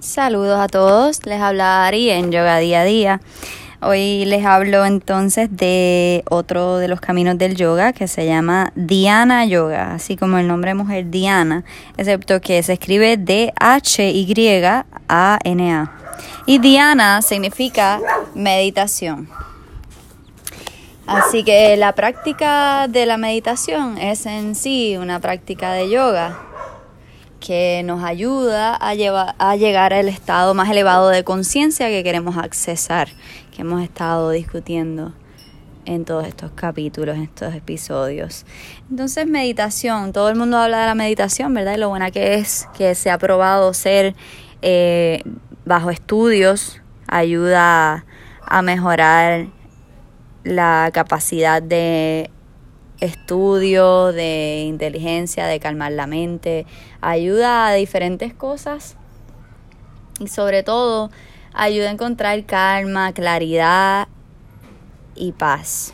Saludos a todos, les habla Ari en Yoga Día a Día. Hoy les hablo entonces de otro de los caminos del yoga que se llama Dhyana Yoga, así como el nombre de mujer Diana, excepto que se escribe D-H-Y-A-N-A. Y Dhyana significa meditación. Así que la práctica de la meditación es en sí una práctica de yoga que nos ayuda a, a llegar al estado más elevado de conciencia que queremos accesar, que hemos estado discutiendo en todos estos capítulos, en estos episodios. Entonces, meditación, todo el mundo habla de la meditación, ¿verdad? Y lo buena que es que se ha probado ser eh, bajo estudios, ayuda a mejorar la capacidad de estudio, de inteligencia, de calmar la mente, ayuda a diferentes cosas y sobre todo ayuda a encontrar calma, claridad y paz.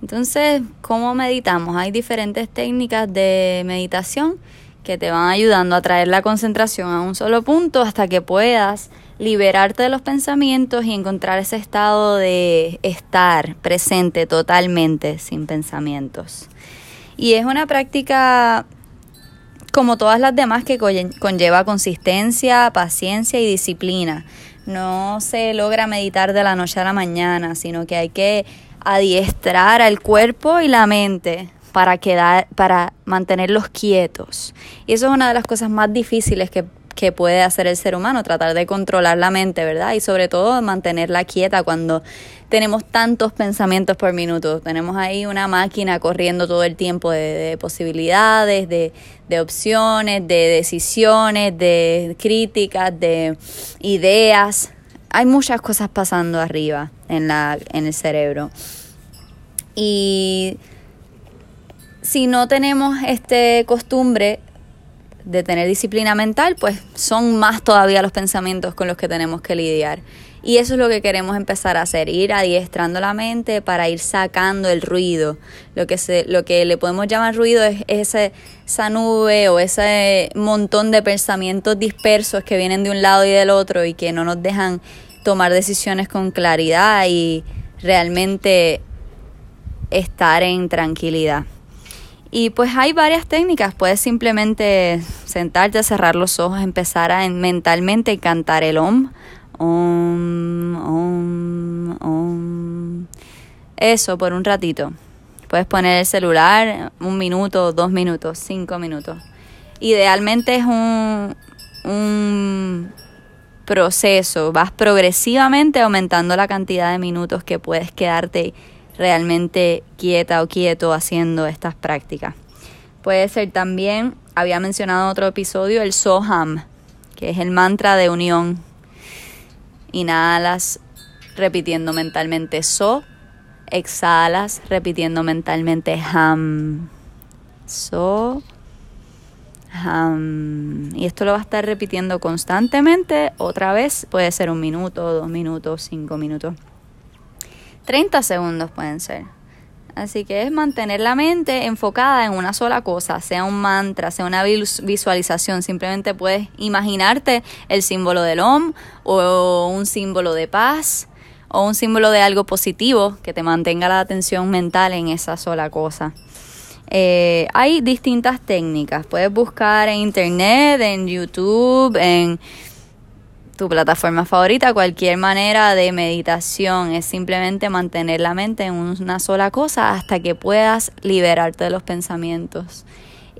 Entonces, ¿cómo meditamos? Hay diferentes técnicas de meditación que te van ayudando a traer la concentración a un solo punto hasta que puedas liberarte de los pensamientos y encontrar ese estado de estar presente totalmente sin pensamientos. Y es una práctica como todas las demás que conlleva consistencia, paciencia y disciplina. No se logra meditar de la noche a la mañana, sino que hay que adiestrar al cuerpo y la mente para quedar para mantenerlos quietos. Y eso es una de las cosas más difíciles que que puede hacer el ser humano, tratar de controlar la mente, ¿verdad? Y sobre todo mantenerla quieta cuando tenemos tantos pensamientos por minuto. Tenemos ahí una máquina corriendo todo el tiempo de, posibilidades, de, de, opciones, de decisiones, de críticas, de ideas. Hay muchas cosas pasando arriba en, la, en el cerebro. Y si no tenemos este costumbre de tener disciplina mental, pues son más todavía los pensamientos con los que tenemos que lidiar. Y eso es lo que queremos empezar a hacer, ir adiestrando la mente para ir sacando el ruido. Lo que, se, lo que le podemos llamar ruido es, ese, esa nube o ese montón de pensamientos dispersos que vienen de un lado y del otro y que no nos dejan tomar decisiones con claridad y realmente estar en tranquilidad. Y pues hay varias técnicas, puedes simplemente sentarte, cerrar los ojos, empezar a mentalmente cantar el om, om, om, om. Eso por un ratito. Puedes poner el celular un minuto, dos minutos, cinco minutos. Idealmente es un, un proceso, vas progresivamente aumentando la cantidad de minutos que puedes quedarte realmente quieta o quieto haciendo estas prácticas. Puede ser también, había mencionado en otro episodio, el Soham, que es el mantra de unión. Inhalas repitiendo mentalmente So, exhalas repitiendo mentalmente Ham. So, Ham. Y esto lo va a estar repitiendo constantemente, otra vez, puede ser un minuto, dos minutos, cinco minutos. 30 segundos pueden ser. Así que es mantener la mente enfocada en una sola cosa, sea un mantra, sea una visualización. Simplemente puedes imaginarte el símbolo del OM o un símbolo de paz o un símbolo de algo positivo que te mantenga la atención mental en esa sola cosa. Eh, hay distintas técnicas. Puedes buscar en internet, en YouTube, en tu plataforma favorita, cualquier manera de meditación es simplemente mantener la mente en una sola cosa hasta que puedas liberarte de los pensamientos.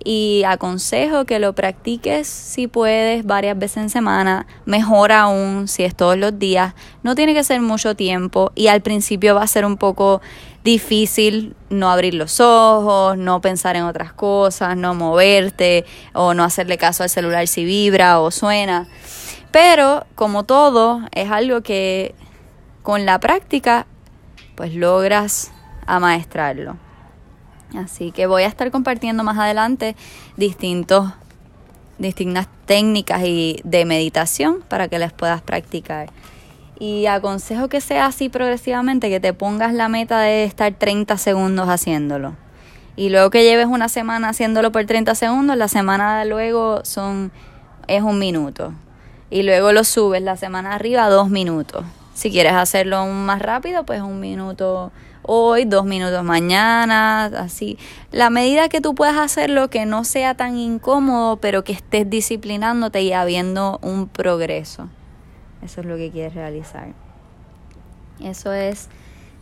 Y aconsejo que lo practiques si puedes varias veces en semana, mejor aún si es todos los días. No tiene que ser mucho tiempo y al principio va a ser un poco difícil no abrir los ojos, no pensar en otras cosas, no moverte o no hacerle caso al celular si vibra o suena. Pero como todo, es algo que con la práctica pues logras amaestrarlo. Así que voy a estar compartiendo más adelante distintos, distintas técnicas y de meditación para que las puedas practicar. Y aconsejo que sea así progresivamente, que te pongas la meta de estar 30 segundos haciéndolo. Y luego que lleves una semana haciéndolo por 30 segundos, la semana luego son, es un minuto. Y luego lo subes la semana arriba dos minutos. Si quieres hacerlo más rápido, pues un minuto hoy, dos minutos mañana, así. La medida que tú puedas hacerlo que no sea tan incómodo, pero que estés disciplinándote y habiendo un progreso. Eso es lo que quieres realizar. Eso es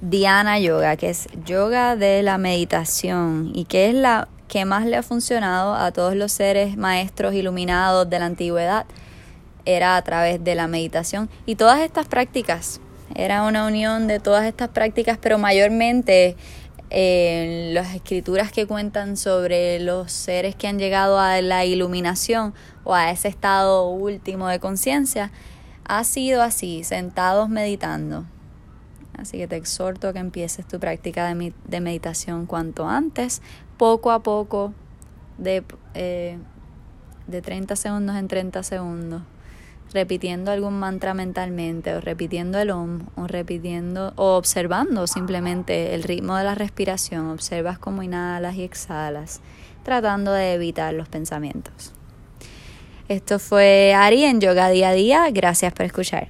Diana Yoga, que es yoga de la meditación y que es la que más le ha funcionado a todos los seres maestros iluminados de la antigüedad era a través de la meditación y todas estas prácticas. Era una unión de todas estas prácticas, pero mayormente en las escrituras que cuentan sobre los seres que han llegado a la iluminación o a ese estado último de conciencia, ha sido así, sentados meditando. Así que te exhorto a que empieces tu práctica de, de meditación cuanto antes, poco a poco, de, eh, de 30 segundos en 30 segundos repitiendo algún mantra mentalmente o repitiendo el om o repitiendo o observando simplemente el ritmo de la respiración, observas cómo inhalas y exhalas, tratando de evitar los pensamientos. Esto fue Ari en Yoga Día a Día, gracias por escuchar.